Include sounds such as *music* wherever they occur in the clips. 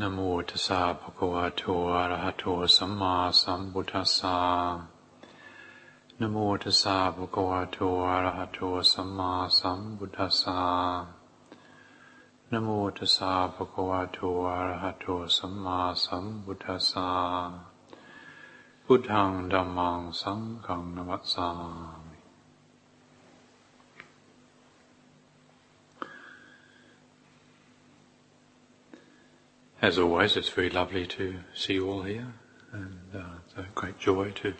นะโมตัสสะภะคะวะโตอะระหะโตสัมมาสัมพุทธัสสะนะโมตัสสะภะคะวะโตอะระหะโตสัมมาสัมพุทธัสสะนะโมตัสสะภะคะวะโตอะระหะโตสัมมาสัมพุทธัสสะพุทธังธัมมังสังฆังนะมัสสา As always, it's very lovely to see you all here, and uh, it's a great joy to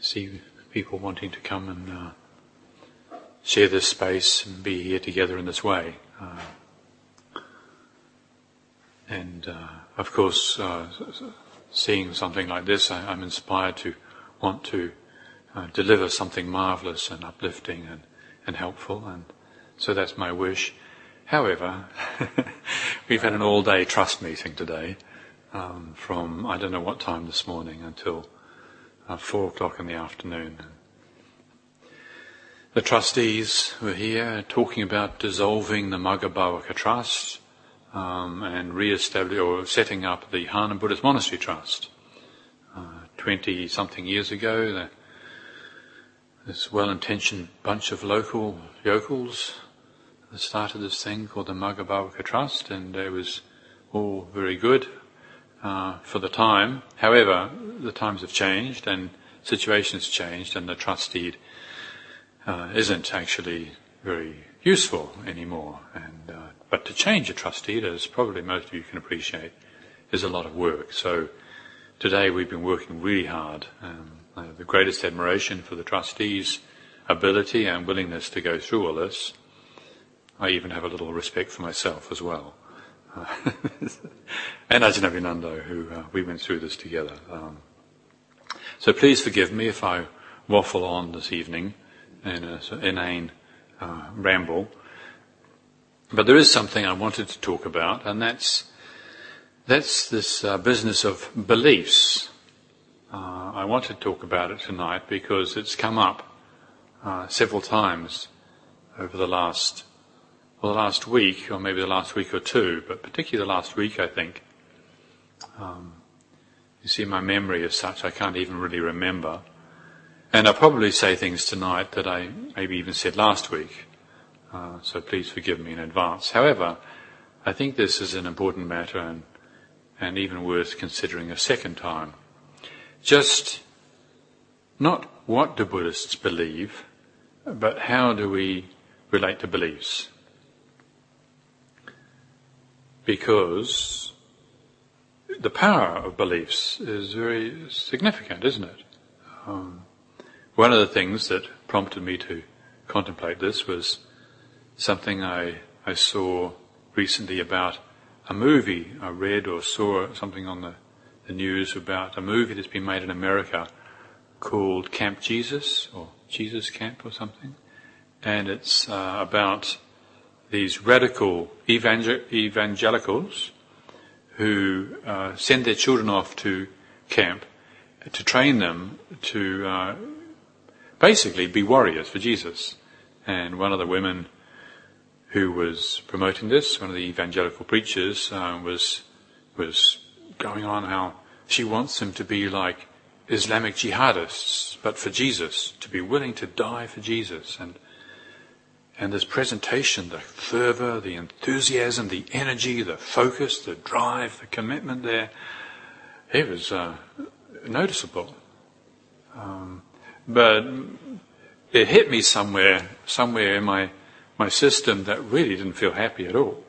see people wanting to come and uh, share this space and be here together in this way. Uh, and uh, of course, uh, seeing something like this, I, am inspired to want to uh, deliver something marvelous and uplifting and, and helpful, and so that's my wish. However, *laughs* we've had an all day trust meeting today um, from I don't know what time this morning until uh, four o'clock in the afternoon. The trustees were here talking about dissolving the Magga Bhavaka Trust um, and re-establishing or setting up the Harnham Buddhist Monastery Trust. Twenty uh, something years ago, the, this well-intentioned bunch of local yokels started this thing called the Magga Bhavaka Trust, and it was all very good uh, for the time. However, the times have changed and situations changed, and the trust deed uh, isn't actually very useful anymore. And uh, but to change a trust deed, as probably most of you can appreciate, is a lot of work. So today we've been working really hard. Um, I have the greatest admiration for the trustees' ability and willingness to go through all this. I even have a little respect for myself as well. Uh, *laughs* and Ajahn Abhinando, who uh, we went through this together. Um, so please forgive me if I waffle on this evening in an inane uh, ramble. But there is something I wanted to talk about, and that's that's this uh, business of beliefs. Uh, I want to talk about it tonight because it's come up uh, several times over the last well, the last week, or maybe the last week or two, but particularly the last week, I think. Um, you see, my memory is such I can't even really remember. And I'll probably say things tonight that I maybe even said last week. Uh, so please forgive me in advance. However, I think this is an important matter and, and even worth considering a second time. Just not what do Buddhists believe, but how do we relate to beliefs? Because the power of beliefs is very significant, isn't it? Um, one of the things that prompted me to contemplate this was something I, I saw recently about a movie I read or saw something on the, the news about a movie that's been made in America called Camp Jesus or Jesus Camp or something. And it's uh, about these radical evangel- evangelicals who uh, send their children off to camp to train them to uh, basically be warriors for Jesus. And one of the women who was promoting this, one of the evangelical preachers, uh, was was going on how she wants them to be like Islamic jihadists, but for Jesus, to be willing to die for Jesus and and this presentation, the fervor, the enthusiasm, the energy, the focus, the drive, the commitment there, it was uh, noticeable. Um, but it hit me somewhere, somewhere in my, my system that really didn't feel happy at all.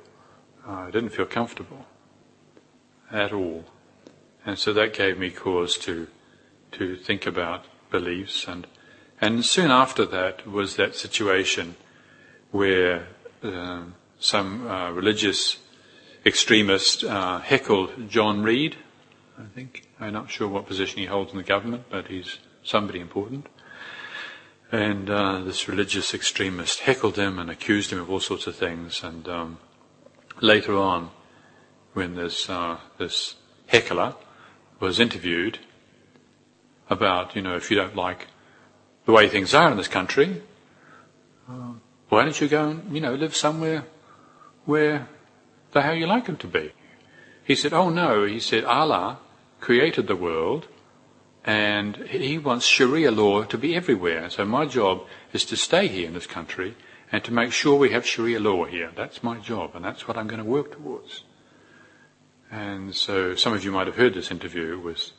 Uh, I didn't feel comfortable at all. And so that gave me cause to, to think about beliefs and, and soon after that was that situation where uh, some uh, religious extremist uh, heckled John Reid. I think I'm not sure what position he holds in the government, but he's somebody important. And uh, this religious extremist heckled him and accused him of all sorts of things. And um, later on, when this uh, this heckler was interviewed about, you know, if you don't like the way things are in this country, uh, why don't you go and, you know, live somewhere where they're how you like them to be? He said, oh no, he said, Allah created the world and he wants Sharia law to be everywhere. So my job is to stay here in this country and to make sure we have Sharia law here. That's my job and that's what I'm going to work towards. And so some of you might have heard this interview with,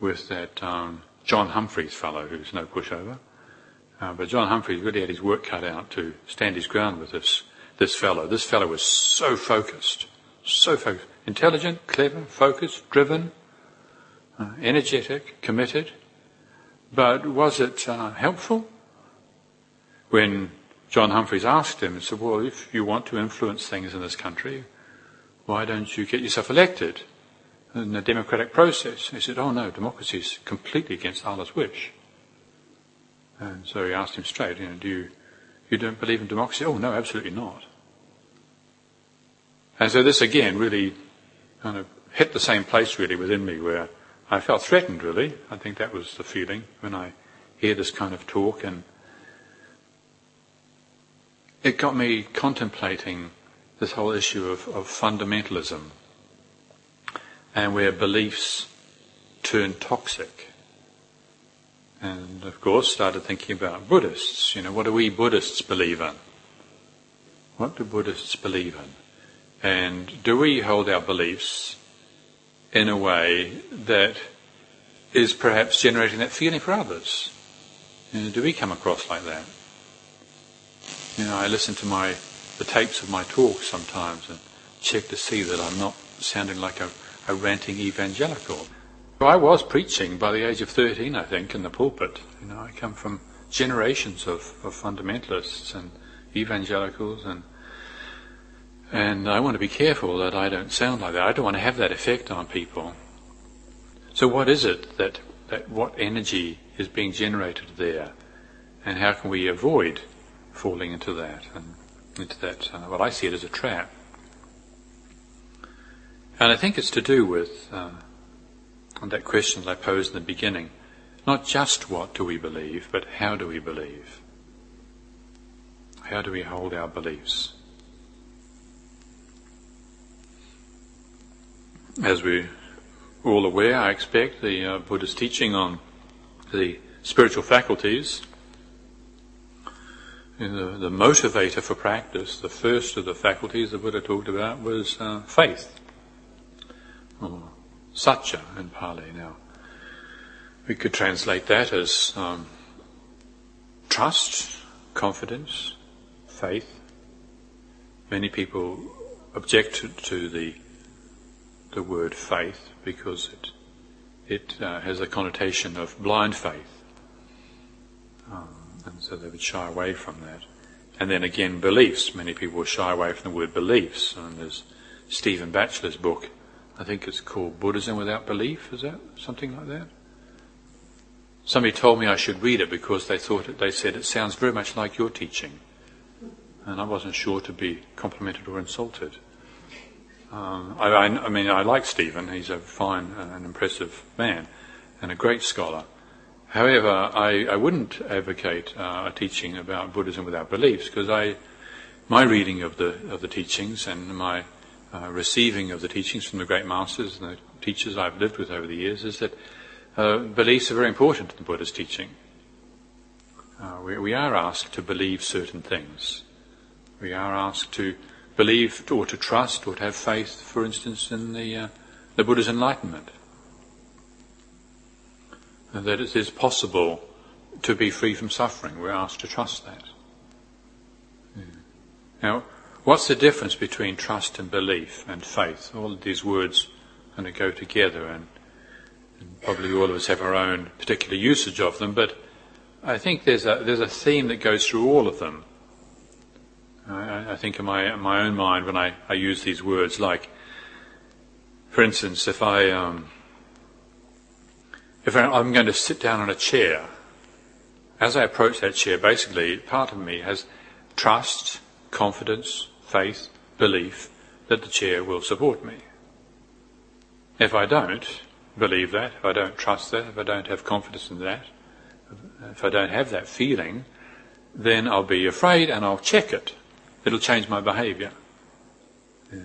with that um, John Humphrys fellow who's no pushover. Uh, but John Humphrys really had his work cut out to stand his ground with this, this fellow. This fellow was so focused, so focused. Intelligent, clever, focused, driven, uh, energetic, committed. But was it uh, helpful? When John Humphrys asked him, he said, well, if you want to influence things in this country, why don't you get yourself elected in the democratic process? He said, oh no, democracy is completely against Allah's wish. And so he asked him straight, you know, do you, you don't believe in democracy? Oh no, absolutely not. And so this again really kind of hit the same place really within me where I felt threatened really. I think that was the feeling when I hear this kind of talk and it got me contemplating this whole issue of, of fundamentalism and where beliefs turn toxic. And of course started thinking about Buddhists. You know, what do we Buddhists believe in? What do Buddhists believe in? And do we hold our beliefs in a way that is perhaps generating that feeling for others? You know, do we come across like that? You know, I listen to my the tapes of my talks sometimes and check to see that I'm not sounding like a, a ranting evangelical. I was preaching by the age of 13, I think, in the pulpit. You know, I come from generations of, of fundamentalists and evangelicals and and I want to be careful that I don't sound like that. I don't want to have that effect on people. So what is it that, that what energy is being generated there? And how can we avoid falling into that and into that, uh, well I see it as a trap. And I think it's to do with uh, that question that I posed in the beginning. Not just what do we believe, but how do we believe? How do we hold our beliefs? As we're all aware, I expect, the uh, Buddha's teaching on the spiritual faculties, the, the, motivator for practice, the first of the faculties the Buddha talked about was uh, faith, saddha in Pali. Now, we could translate that as um, trust, confidence, faith. Many people object to the the word faith because it it uh, has a connotation of blind faith, um, and so they would shy away from that. And then again, beliefs. Many people shy away from the word beliefs. And there's Stephen Batchelor's book, I think it's called Buddhism Without Belief. Is that something like that? Somebody told me I should read it because they thought it, they said it sounds very much like your teaching, and I wasn't sure to be complimented or insulted. Um, I, I, I, mean, I like Stephen. He's a fine and impressive man and a great scholar. However, I, I wouldn't advocate uh, a teaching about Buddhism without beliefs because I, my reading of the of the teachings and my uh, receiving of the teachings from the great masters and the teachers I've lived with over the years is that uh, beliefs are very important in the Buddha's teaching. Uh, we, we are asked to believe certain things. We are asked to believe or to trust or to have faith, for instance, in the, uh, the Buddha's enlightenment. And that it is possible to be free from suffering. We're asked to trust that. Now, what's the difference between trust and belief and faith? All of these words kind of go together and, and probably all of us have our own particular usage of them, but I think there's a, there's a theme that goes through all of them. I, I think in my, in my own mind when I, I use these words, like, for instance, if I, um, if I'm going to sit down on a chair, as I approach that chair, basically, part of me has trust, confidence, faith, belief that the chair will support me. If I don't believe that, if I don't trust that, if I don't have confidence in that, if I don't have that feeling, then I'll be afraid and I'll check it. It'll change my behavior. Yeah.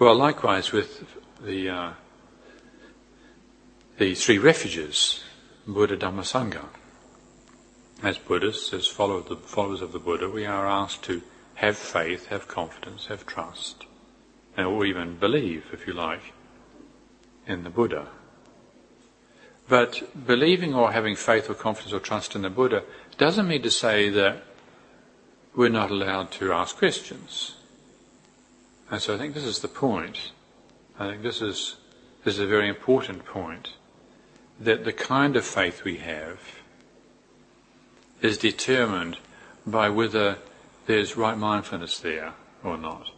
Well, likewise with the uh, the three refuges, Buddha, Dhamma, Sangha. As Buddhists, as followers of the Buddha, we are asked to have faith, have confidence, have trust, or even believe, if you like, in the Buddha. But believing or having faith or confidence or trust in the Buddha doesn't mean to say that we're not allowed to ask questions. And so I think this is the point. I think this is, this is a very important point. That the kind of faith we have is determined by whether there's right mindfulness there or not.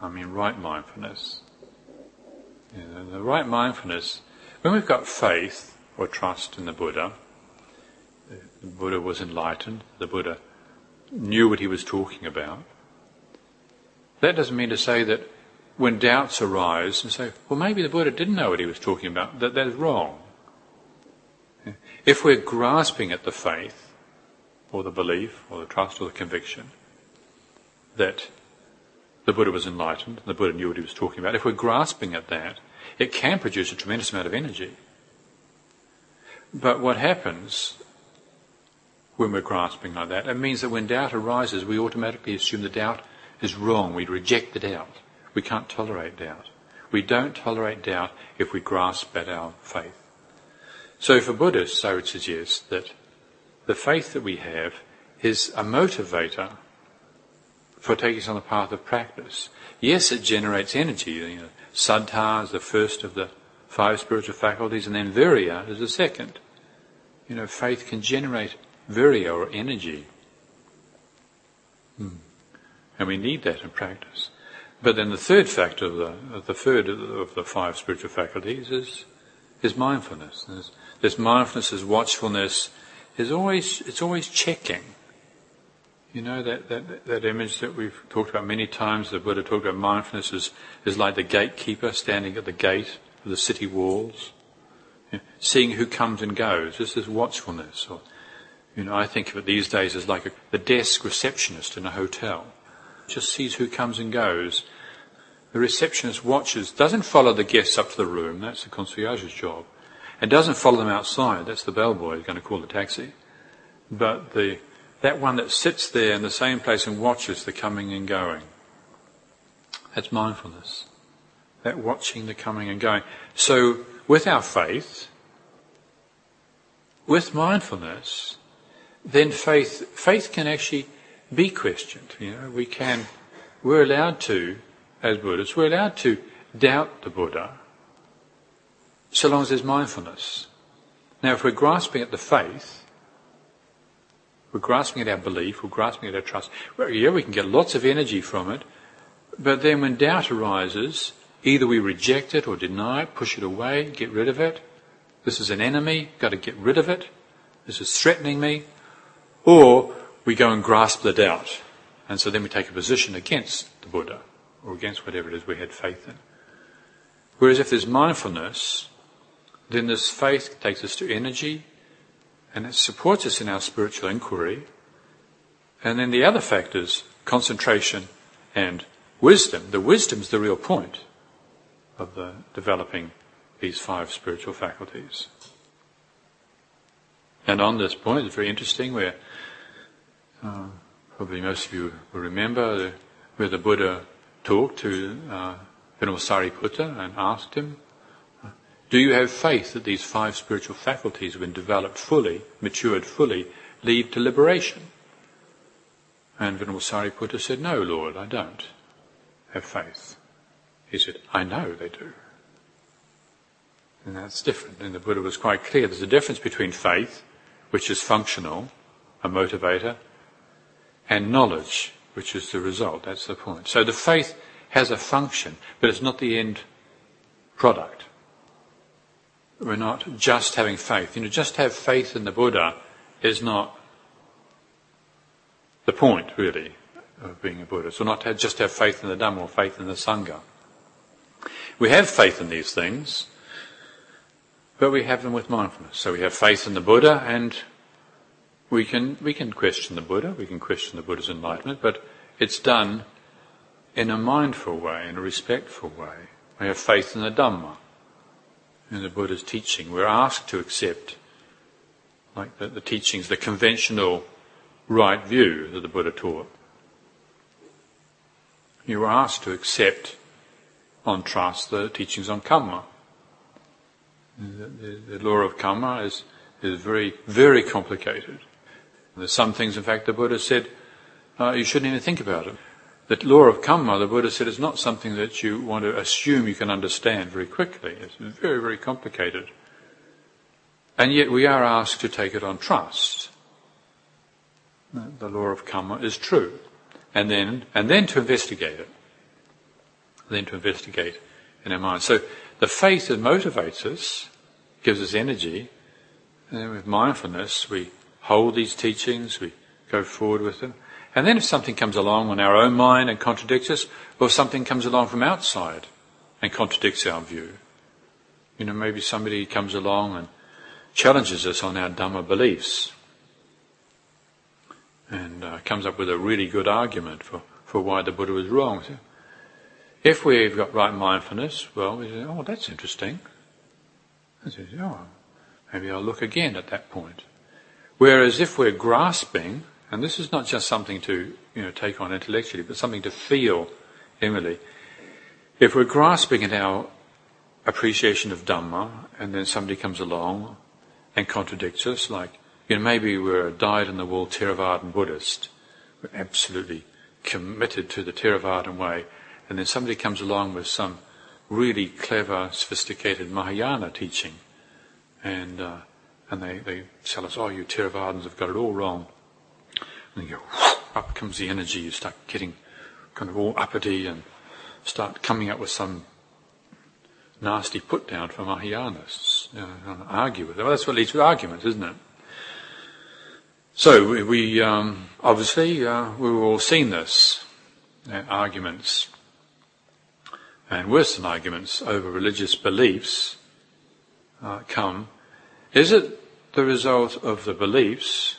I mean, right mindfulness. You know, the right mindfulness, when we've got faith or trust in the Buddha, the Buddha was enlightened, the Buddha knew what he was talking about. That doesn't mean to say that when doubts arise and say, well, maybe the Buddha didn't know what he was talking about, that that is wrong. If we're grasping at the faith, or the belief, or the trust, or the conviction that the Buddha was enlightened, the Buddha knew what he was talking about, if we're grasping at that, it can produce a tremendous amount of energy. But what happens when we're grasping like that, it means that when doubt arises, we automatically assume the doubt is wrong. We reject the doubt. We can't tolerate doubt. We don't tolerate doubt if we grasp at our faith. So for Buddhists, I would suggest that the faith that we have is a motivator for taking us on the path of practice. Yes, it generates energy. You know, saddha is the first of the five spiritual faculties, and then virya is the second. You know, faith can generate virya or energy. Hmm. And we need that in practice. But then the third factor of the, the third of the five spiritual faculties is, is mindfulness. There's, this mindfulness, is watchfulness, is always, it's always checking. You know, that, that, that image that we've talked about many times, the Buddha talked about mindfulness is, is like the gatekeeper standing at the gate of the city walls, you know, seeing who comes and goes. This is watchfulness. Or, you know, I think of it these days as like a, the desk receptionist in a hotel just sees who comes and goes. The receptionist watches, doesn't follow the guests up to the room, that's the concierge's job. And doesn't follow them outside, that's the bellboy who's going to call the taxi. But the, that one that sits there in the same place and watches the coming and going, that's mindfulness. That watching the coming and going. So, with our faith, with mindfulness, then faith, faith can actually be questioned. You know, we can, we're allowed to, as Buddhists, we're allowed to doubt the Buddha so long as there's mindfulness. Now, if we're grasping at the faith, we're grasping at our belief, we're grasping at our trust, well, yeah, we can get lots of energy from it, but then when doubt arises, either we reject it or deny it, push it away, get rid of it. This is an enemy, got to get rid of it. This is threatening me. Or we go and grasp the doubt. And so then we take a position against the Buddha or against whatever it is we had faith in. Whereas if there's mindfulness, then this faith takes us to energy and it supports us in our spiritual inquiry. And then the other factors, concentration and wisdom. The wisdom's the real point of the developing these five spiritual faculties. And on this point, it's very interesting where uh, probably most of you will remember where the Buddha talked to uh, Venerable Sariputta and asked him, Do you have faith that these five spiritual faculties, when developed fully, matured fully, lead to liberation? And Venerable Sariputta said, No, Lord, I don't have faith. He said, I know they do. And that's different. And the Buddha was quite clear. There's a difference between faith, which is functional, a motivator, and knowledge, which is the result. That's the point. So the faith has a function, but it's not the end product. We're not just having faith. You know, just have faith in the Buddha is not the point, really, of being a Buddhist. Or not to just have faith in the Dhamma or faith in the Sangha. We have faith in these things, but we have them with mindfulness. So we have faith in the Buddha and we can, we can question the Buddha, we can question the Buddha's enlightenment, but it's done in a mindful way, in a respectful way. We have faith in the Dhamma, in the Buddha's teaching. We're asked to accept, like the, the teachings, the conventional right view that the Buddha taught. You were asked to accept on trust the teachings on karma. The, the, the law of karma is, is very, very complicated. There's some things, in fact, the Buddha said, uh, you shouldn't even think about it. The law of karma, the Buddha said, is not something that you want to assume you can understand very quickly. It's very, very complicated. And yet we are asked to take it on trust. The law of karma is true. And then, and then to investigate it. Then to investigate in our mind. So the faith that motivates us, gives us energy, and with mindfulness we hold these teachings, we go forward with them. And then if something comes along in our own mind and contradicts us, or something comes along from outside and contradicts our view, you know, maybe somebody comes along and challenges us on our Dhamma beliefs and uh, comes up with a really good argument for, for why the Buddha was wrong. So if we've got right mindfulness, well, we say, oh, that's interesting. I say, oh, maybe I'll look again at that point. Whereas if we're grasping, and this is not just something to you know take on intellectually, but something to feel inwardly. If we're grasping at our appreciation of Dhamma, and then somebody comes along and contradicts us, like you know maybe we're a dyed-in-the-wool Theravadan Buddhist, we're absolutely committed to the Theravadan way, and then somebody comes along with some really clever, sophisticated Mahayana teaching, and uh, and they, they tell us, oh, you Theravadins have got it all wrong. And you go, up comes the energy, you start getting kind of all uppity and start coming up with some nasty put down for Mahayanists. You know, argue with them. Well, that's what leads to arguments, isn't it? So we, we um, obviously uh, we've all seen this uh, arguments and worse than arguments over religious beliefs uh, come is it the result of the beliefs?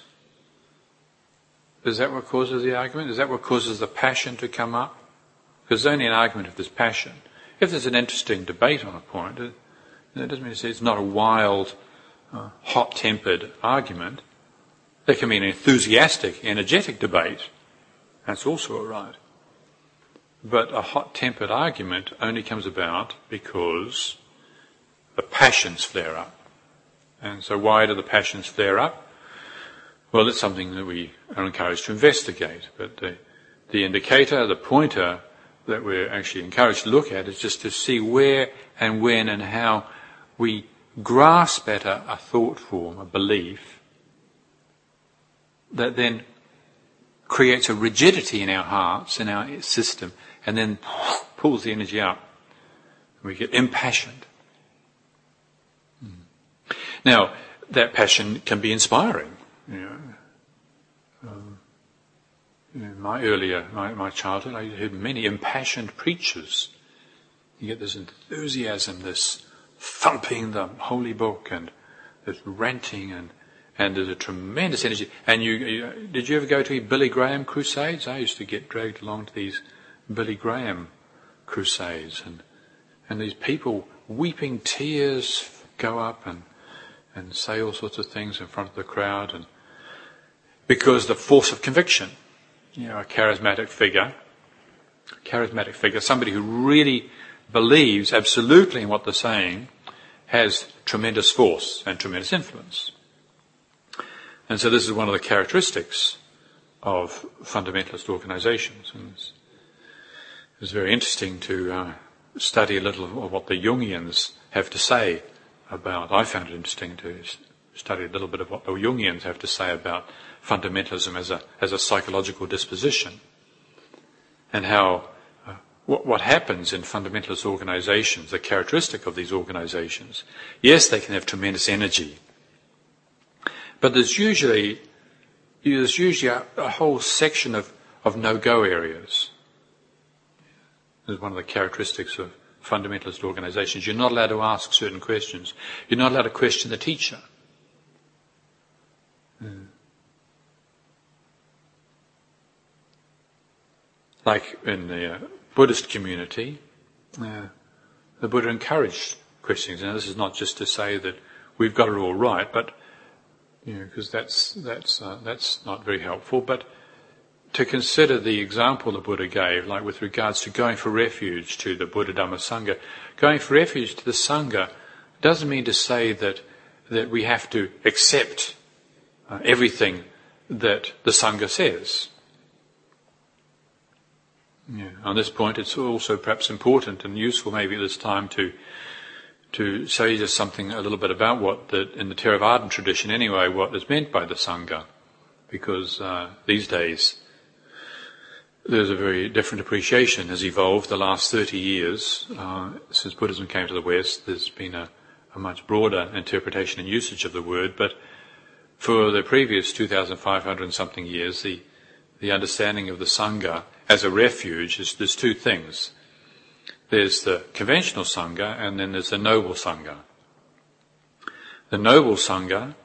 Is that what causes the argument? Is that what causes the passion to come up? Because there's only an argument if there's passion. If there's an interesting debate on a point, it, doesn't mean to say it's not a wild, uh, hot-tempered argument. There can be an enthusiastic, energetic debate. That's also all right. But a hot-tempered argument only comes about because the passions flare up. And so why do the passions flare up? Well, it's something that we are encouraged to investigate. But the, the indicator, the pointer that we're actually encouraged to look at is just to see where and when and how we grasp at a, thought form, a belief, that then creates a rigidity in our hearts, in our system, and then pulls the energy up. We get impassioned. Hmm. Now, that passion can be inspiring. You know. Um, in my earlier, my, my childhood, I heard many impassioned preachers. You get this enthusiasm, this thumping the holy book, and this ranting, and and there's a tremendous energy. And you, you, did you ever go to Billy Graham crusades? I used to get dragged along to these Billy Graham crusades, and and these people weeping tears go up, and and say all sorts of things in front of the crowd and because the force of conviction, you know, a charismatic figure, charismatic figure, somebody who really believes absolutely in what they're saying, has tremendous force and tremendous influence. And so this is one of the characteristics of fundamentalist organizations. And it's, it's very interesting to uh, study a little of what the Jungians have to say about, I found it interesting to study a little bit of what the Jungians have to say about fundamentalism as a, as a psychological disposition and how uh, what, what happens in fundamentalist organizations, the characteristic of these organizations. Yes, they can have tremendous energy, but there's usually there's usually a, a whole section of, of no-go areas. This is one of the characteristics of fundamentalist organizations. You're not allowed to ask certain questions. You're not allowed to question the teacher. Mm. Like in the uh, Buddhist community, uh, the Buddha encouraged questions. Now, this is not just to say that we've got it all right, but you know, because that's that's uh, that's not very helpful. But to consider the example the Buddha gave, like with regards to going for refuge to the Buddha Dhamma Sangha, going for refuge to the Sangha doesn't mean to say that that we have to accept uh, everything that the Sangha says. Yeah. On this point, it's also perhaps important and useful maybe at this time to to say just something a little bit about what the, in the Theravadan tradition anyway, what is meant by the Sangha. Because uh, these days, there's a very different appreciation has evolved the last 30 years. Uh, since Buddhism came to the West, there's been a, a much broader interpretation and usage of the word, but for the previous 2,500 and something years, the, the understanding of the Sangha as a refuge is there's two things. There's the conventional Sangha and then there's the noble Sangha. The noble Sangha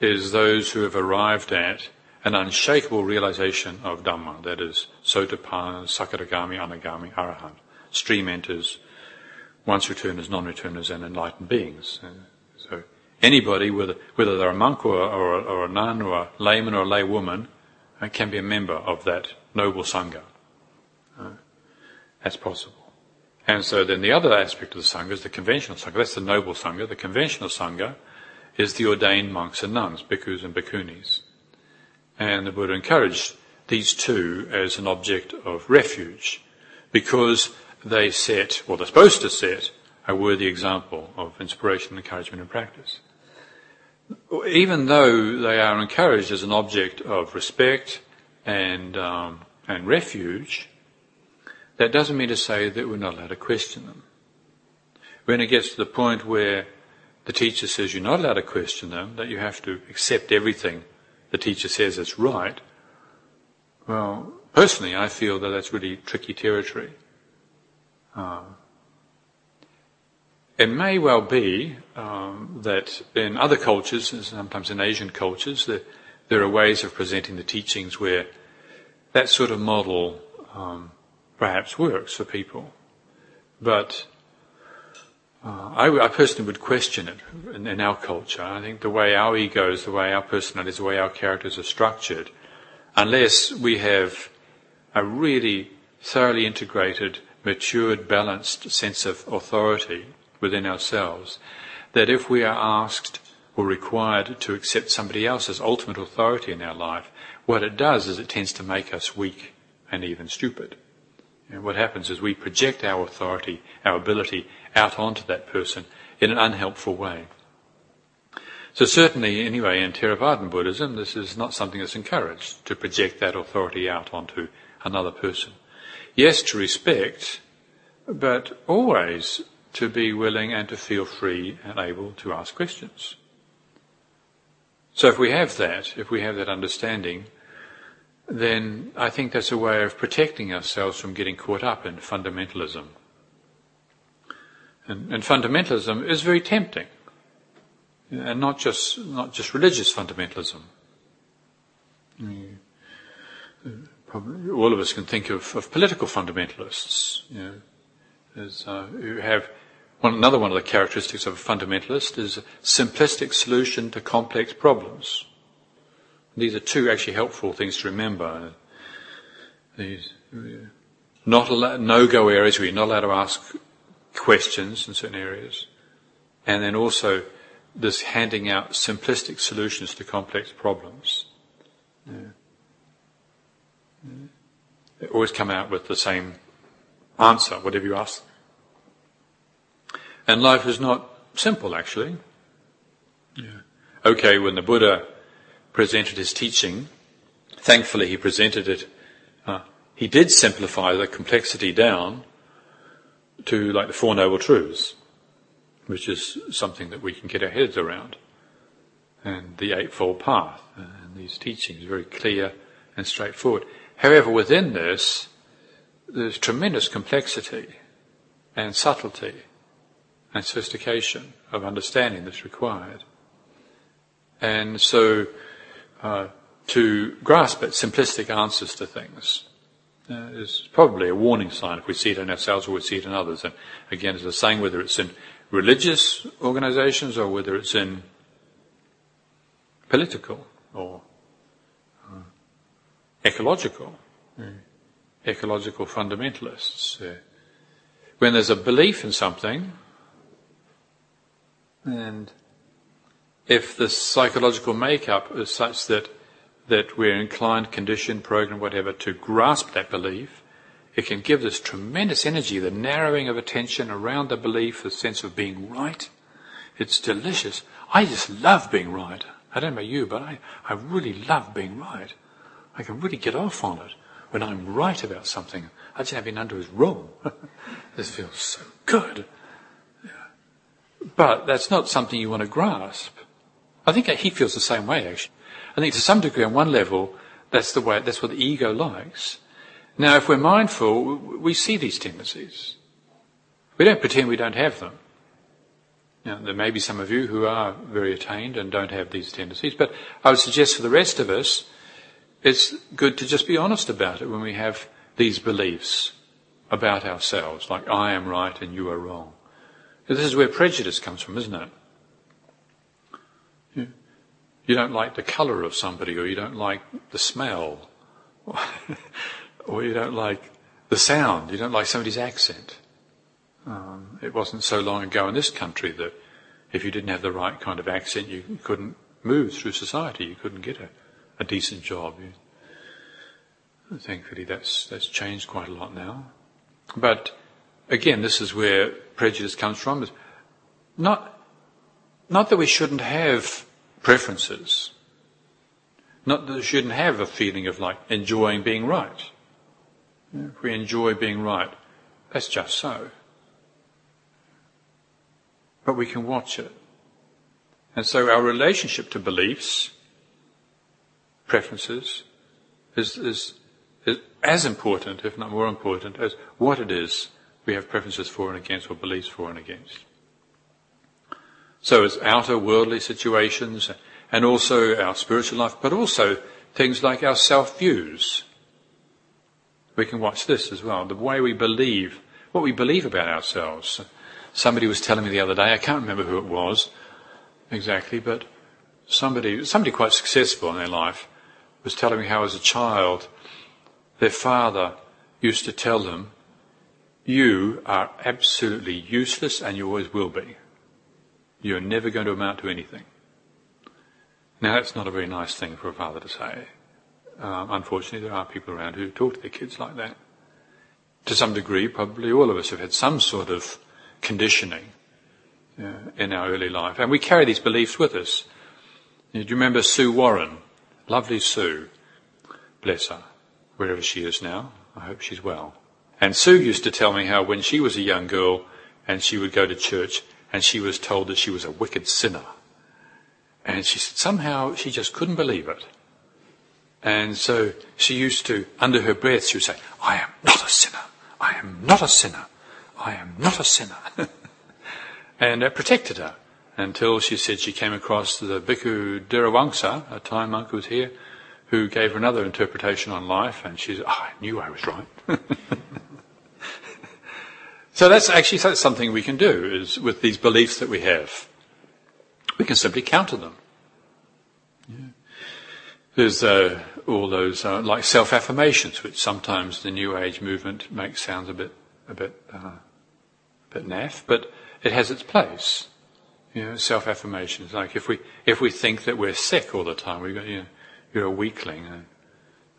is those who have arrived at an unshakable realization of Dhamma, that is, Sotapanna, Sakadagami, Anagami, Arahant, stream enters, once returners, non-returners, and enlightened beings. So anybody, whether, whether they're a monk or, or, or a nun or a layman or a laywoman, uh, can be a member of that noble Sangha. That's possible. And so then the other aspect of the Sangha is the conventional Sangha. That's the noble Sangha. The conventional Sangha is the ordained monks and nuns, bhikkhus and bhikkhunis. And the Buddha encouraged these two as an object of refuge because they set, or they're supposed to set, a worthy example of inspiration, encouragement, and practice. Even though they are encouraged as an object of respect and, um, and refuge, that doesn't mean to say that we're not allowed to question them. When it gets to the point where the teacher says you're not allowed to question them, that you have to accept everything the teacher says is right, well, personally, I feel that that's really tricky territory. Uh, it may well be um, that in other cultures, sometimes in Asian cultures, there, there, are ways of presenting the teachings where that sort of model um, perhaps works for people. But uh, I, I, personally would question it in, in, our culture. I think the way our ego egos, the way our personalities, the way our characters are structured, unless we have a really thoroughly integrated, matured, balanced sense of authority within ourselves, that if we are asked or required to accept somebody else's ultimate authority in our life, what it does is it tends to make us weak and even stupid. And what happens is we project our authority, our ability out onto that person in an unhelpful way. So certainly, anyway, in Theravadan Buddhism, this is not something that's encouraged, to project that authority out onto another person. Yes, to respect, but always to be willing and to feel free and able to ask questions. So if we have that, if we have that understanding, then I think that's a way of protecting ourselves from getting caught up in fundamentalism. And, and fundamentalism is very tempting, and not just not just religious fundamentalism. Probably all of us can think of, of political fundamentalists, you know, as, uh, who have one, another one of the characteristics of a fundamentalist is a simplistic solution to complex problems. These are two actually helpful things to remember. These not a no-go areas where you're not allowed to ask questions in certain areas, and then also this handing out simplistic solutions to complex problems. Yeah. They always come out with the same answer, whatever you ask. And life is not simple, actually. Yeah. Okay, when the Buddha presented his teaching. Thankfully, he presented it. Uh, he did simplify the complexity down to like the Four Noble Truths, which is something that we can get our heads around, and the Eightfold Path, and these teachings very clear and straightforward. However, within this, there's tremendous complexity and subtlety and sophistication of understanding that's required. And so uh, to grasp at simplistic answers to things uh, is probably a warning sign if we see it in ourselves or we see it in others. And again, as I was saying, whether it's in religious organizations or whether it's in political or uh, ecological, uh, ecological fundamentalists. Uh, when there's a belief in something, and if the psychological makeup is such that that we're inclined, conditioned, programmed, whatever, to grasp that belief, it can give this tremendous energy, the narrowing of attention around the belief, the sense of being right. It's delicious. I just love being right. I don't know about you, but I, I really love being right. I can really get off on it when I'm right about something. I just been under is wrong. *laughs* this feels so good. But that's not something you want to grasp. I think he feels the same way, actually. I think to some degree, on one level, that's the way, that's what the ego likes. Now, if we're mindful, we see these tendencies. We don't pretend we don't have them. Now, there may be some of you who are very attained and don't have these tendencies, but I would suggest for the rest of us, it's good to just be honest about it when we have these beliefs about ourselves, like I am right and you are wrong. This is where prejudice comes from, isn't it? You don't like the colour of somebody, or you don't like the smell, or you don't like the sound, you don't like somebody's accent. Um, it wasn't so long ago in this country that if you didn't have the right kind of accent, you couldn't move through society. You couldn't get a, a decent job. You, thankfully, that's that's changed quite a lot now. But again, this is where prejudice comes from. Not not that we shouldn't have preferences. Not that we shouldn't have a feeling of like enjoying being right. If we enjoy being right, that's just so. But we can watch it. And so our relationship to beliefs, preferences, is, is, is as important, if not more important, as what it is we have preferences for and against or beliefs for and against. So it's outer worldly situations and also our spiritual life, but also things like our self views. We can watch this as well. The way we believe, what we believe about ourselves. Somebody was telling me the other day, I can't remember who it was exactly, but somebody, somebody quite successful in their life was telling me how as a child, their father used to tell them, you are absolutely useless and you always will be. You're never going to amount to anything. Now that's not a very nice thing for a father to say. Um, unfortunately, there are people around who talk to their kids like that. To some degree, probably all of us have had some sort of conditioning uh, in our early life. And we carry these beliefs with us. Do you remember Sue Warren? Lovely Sue. Bless her. Wherever she is now. I hope she's well. And Sue used to tell me how when she was a young girl and she would go to church and she was told that she was a wicked sinner. And she said somehow she just couldn't believe it. And so she used to, under her breath, she would say, I am not a sinner. I am not a sinner. I am not a sinner. *laughs* and it protected her until she said she came across the Bhikkhu Dhirawangsa, a Thai monk who was here, who gave her another interpretation on life, and she said, oh, I knew I was right. *laughs* so that's actually that's something we can do, is with these beliefs that we have. We can simply counter them. Yeah. There's uh, all those uh, like self-affirmations, which sometimes the New Age movement makes sound a bit a bit uh, bit naff, but it has its place. You know, self-affirmations. Like if we if we think that we're sick all the time, we go, you know, you're a weakling and,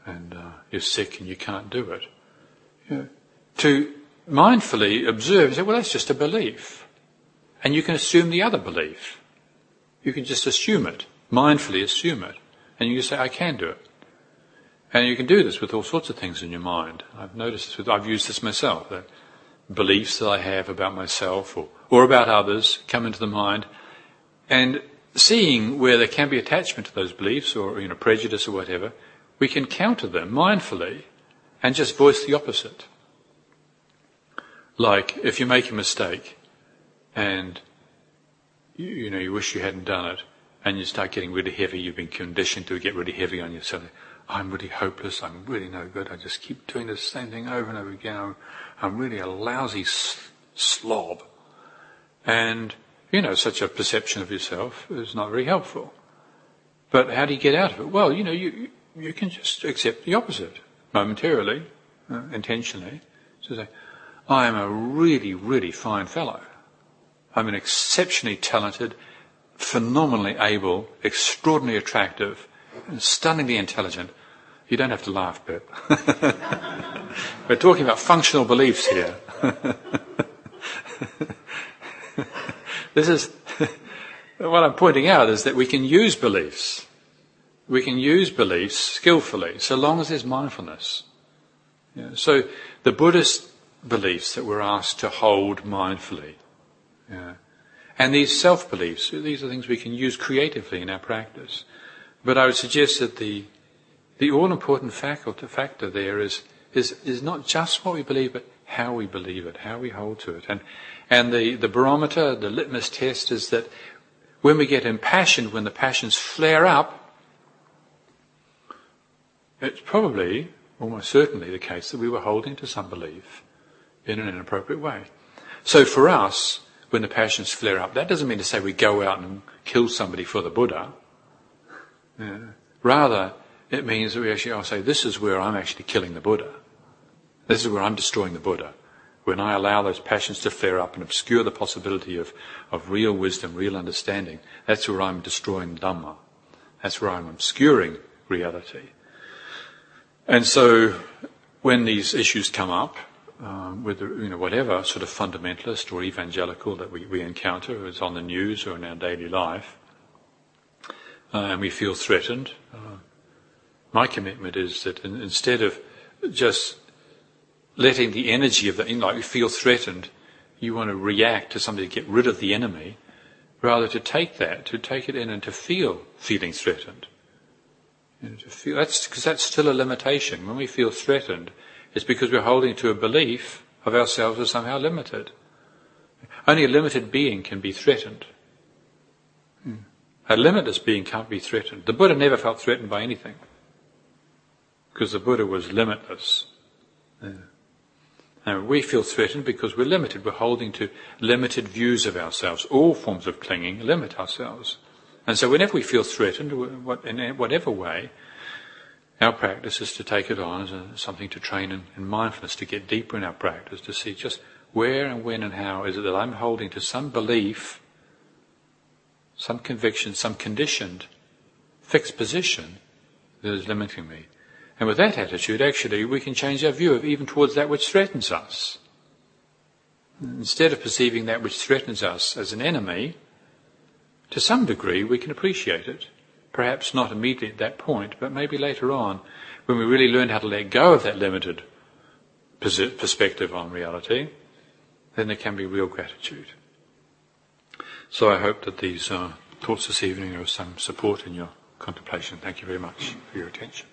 and uh, you're sick and you can't do it. To mindfully observe and say, well, that's just a belief, and you can assume the other belief. You can just assume it, mindfully assume it, and you can say, I can do it. And you can do this with all sorts of things in your mind. I've noticed this I've used this myself, that beliefs that I have about myself or, or about others come into the mind, and seeing where there can be attachment to those beliefs or, you know, prejudice or whatever, we can counter them mindfully and just voice the opposite. Like, if you make a mistake and you, you know, you wish you hadn't done it and you start getting really heavy, you've been conditioned to get really heavy on yourself. I'm really hopeless, I'm really no good, I just keep doing the same thing over and over again, I'm, I'm really a lousy slob. And, you know, such a perception of yourself is not very helpful. But how do you get out of it? Well, you know, you, you can just accept the opposite, momentarily, uh, intentionally. So say, I am a really, really fine fellow. I'm an exceptionally talented, phenomenally able, extraordinarily attractive, stunningly intelligent. You don't have to laugh, Bert. *laughs* We're talking about functional beliefs here. *laughs* this is *laughs* what I'm pointing out is that we can use beliefs. We can use beliefs skillfully, so long as there's mindfulness. Yeah, so the Buddhist beliefs that we're asked to hold mindfully. Yeah. And these self beliefs, these are things we can use creatively in our practice. But I would suggest that the, the all important factor there is, is, is not just what we believe, but how we believe it, how we hold to it. And, and the, the barometer, the litmus test is that when we get impassioned, when the passions flare up, it's probably, almost certainly, the case that we were holding to some belief in an inappropriate way. So for us, when the passions flare up, that doesn't mean to say we go out and kill somebody for the Buddha. Yeah. Rather, it means that we actually oh, I'll say, this is where I'm actually killing the Buddha. This is where I'm destroying the Buddha. When I allow those passions to flare up and obscure the possibility of, of real wisdom, real understanding, that's where I'm destroying Dhamma. That's where I'm obscuring reality. And so, when these issues come up, um, with you know whatever sort of fundamentalist or evangelical that we, we encounter, is on the news or in our daily life, uh, and we feel threatened, uh, my commitment is that in, instead of just letting the energy of that, you know, like you feel threatened, you want to react to something to get rid of the enemy, rather to take that, to take it in and to feel feeling threatened. You know, to feel, that's because that's still a limitation. When we feel threatened, it's because we're holding to a belief of ourselves as somehow limited. Only a limited being can be threatened. A limitless being can't be threatened. The Buddha never felt threatened by anything. Because the Buddha was limitless. Yeah. We feel threatened because we're limited. We're holding to limited views of ourselves. All forms of clinging limit ourselves. And so whenever we feel threatened, in whatever way, our practice is to take it on as a, something to train in, in mindfulness, to get deeper in our practice, to see just where and when and how is it that I'm holding to some belief, some conviction, some conditioned, fixed position that is limiting me. And with that attitude, actually, we can change our view of even towards that which threatens us. Instead of perceiving that which threatens us as an enemy, to some degree we can appreciate it. Perhaps not immediately at that point, but maybe later on, when we really learn how to let go of that limited perspective on reality, then there can be real gratitude. So I hope that these uh, thoughts this evening are of some support in your contemplation. Thank you very much for your attention.